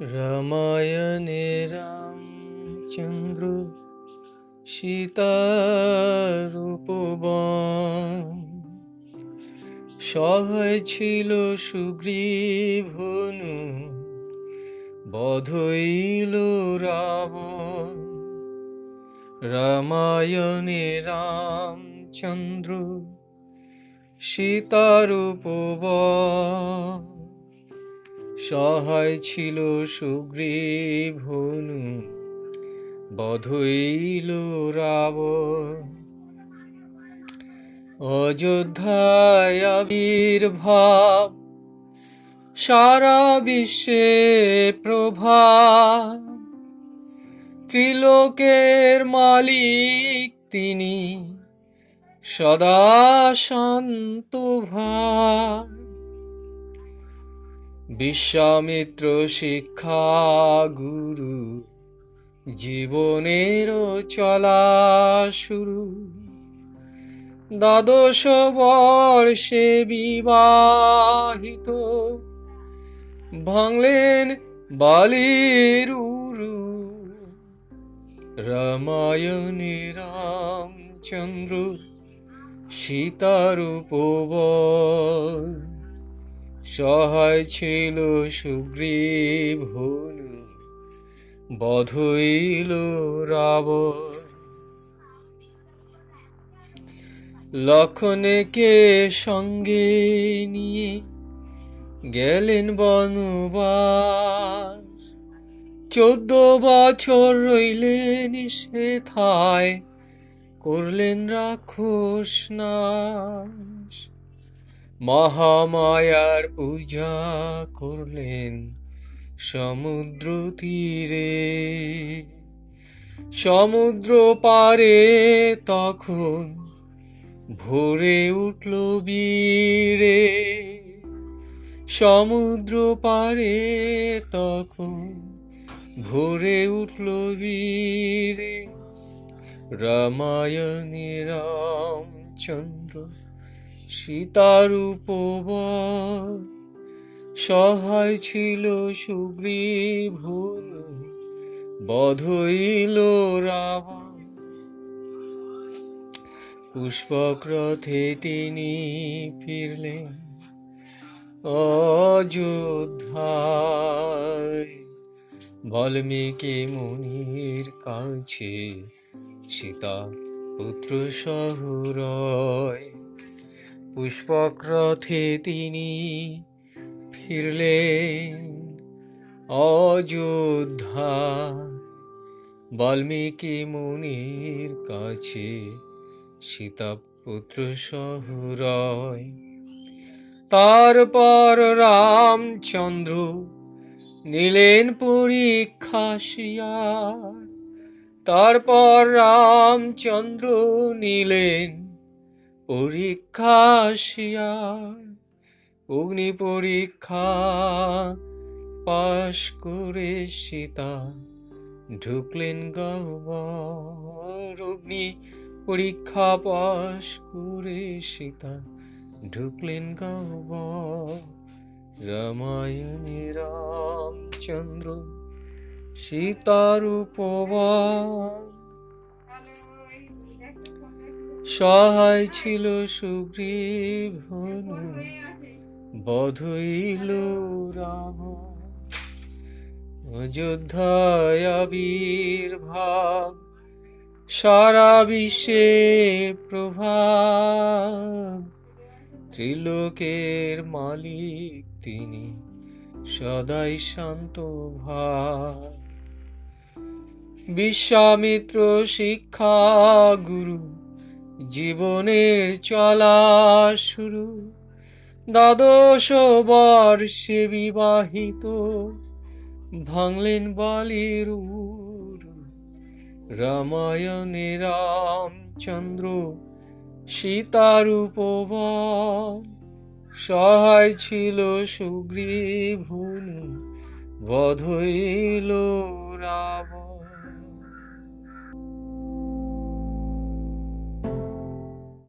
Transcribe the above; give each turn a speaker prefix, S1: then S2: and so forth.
S1: রামায়ণে রামচন্দ্র সীতার উপবন। সহায় ছিল সুগ্রীব হনু বধইল রাবণ। রামায়ণে রামচন্দ্র সীতার উপবন। সহায় ছিল সুগ্রীব হনু বধইল রাবণ। অযোধ্যায় আবির্ভাব, সারা বিশ্বে প্রভা ত্রিলোকের মালিক তিনি সদা শান্ত ভাই বিশ্বামিত্র শিক্ষা গুরু জীবনেরও চলা শুরু। দ্বাদশ বর্ষে বিবাহিত, ভাঙলেন বালির উরু। রামায়ণে রামচন্দ্র সীতার উপবন। সহায় ছিল সুগ্রীব হনু বধইল রাব লক্ষণকে সঙ্গে নিয়ে গেলেন বনবাস? চোদ্দ বছর রইলেন সে থায় করলেন রাক্ষস নাশ। মহামায়ার পূজা করলেন সমুদ্র তীরে। সমুদ্র পারে তখন ভোরে উঠল বীরে। সমুদ্র পারে তখন ভোরে উঠল বীরে। রামায়ণে রামচন্দ্র সীতার উপবন। সহায় ছিল সুগ্রীব হনু বধইল রাবণ। পুষ্পক রথে তিনি ফিরলেন অযোধ্যায়। বাল্মীকি মুনির কাছে সীতা পুত্র সহুরয় পুষ্পক রথে তিনি ফিরলেন অযোধ্যা। বাল্মীকি মুনির কাছে সীতা পুত্র সহুরয়। তারপর রামচন্দ্র নিলেন পরীক্ষা শিয়ার। তারপর রামচন্দ্র নিলেন পরীক্ষা শিয়ার অগ্নি পরীক্ষা পাশ করে সীতা ঢুকলেন গহ্বর। অগ্নি পরীক্ষা পাশ করে সীতা ঢুকলেন গহ্বর। রামায়ণে রামচন্দ্র সীতার উপবাস। সহায় ছিল সুগ্রীব বধইল রাম। অযোধ্যায় আবির্ভাব সারা বিশ্বে প্রভাব। ত্রিলোকের মালিক তিনি, সদাই শান্ত ভাব। বিশ্বামিত্র শিক্ষা গুরু জীবনের চলা শুরু। দ্বাদশ বর্ষে বিবাহিত। ভাঙলেন বালির রামায়ণে রামচন্দ্র সীতার উপবন সহায় ছিল সুগ্রীব বধইল রাবণ।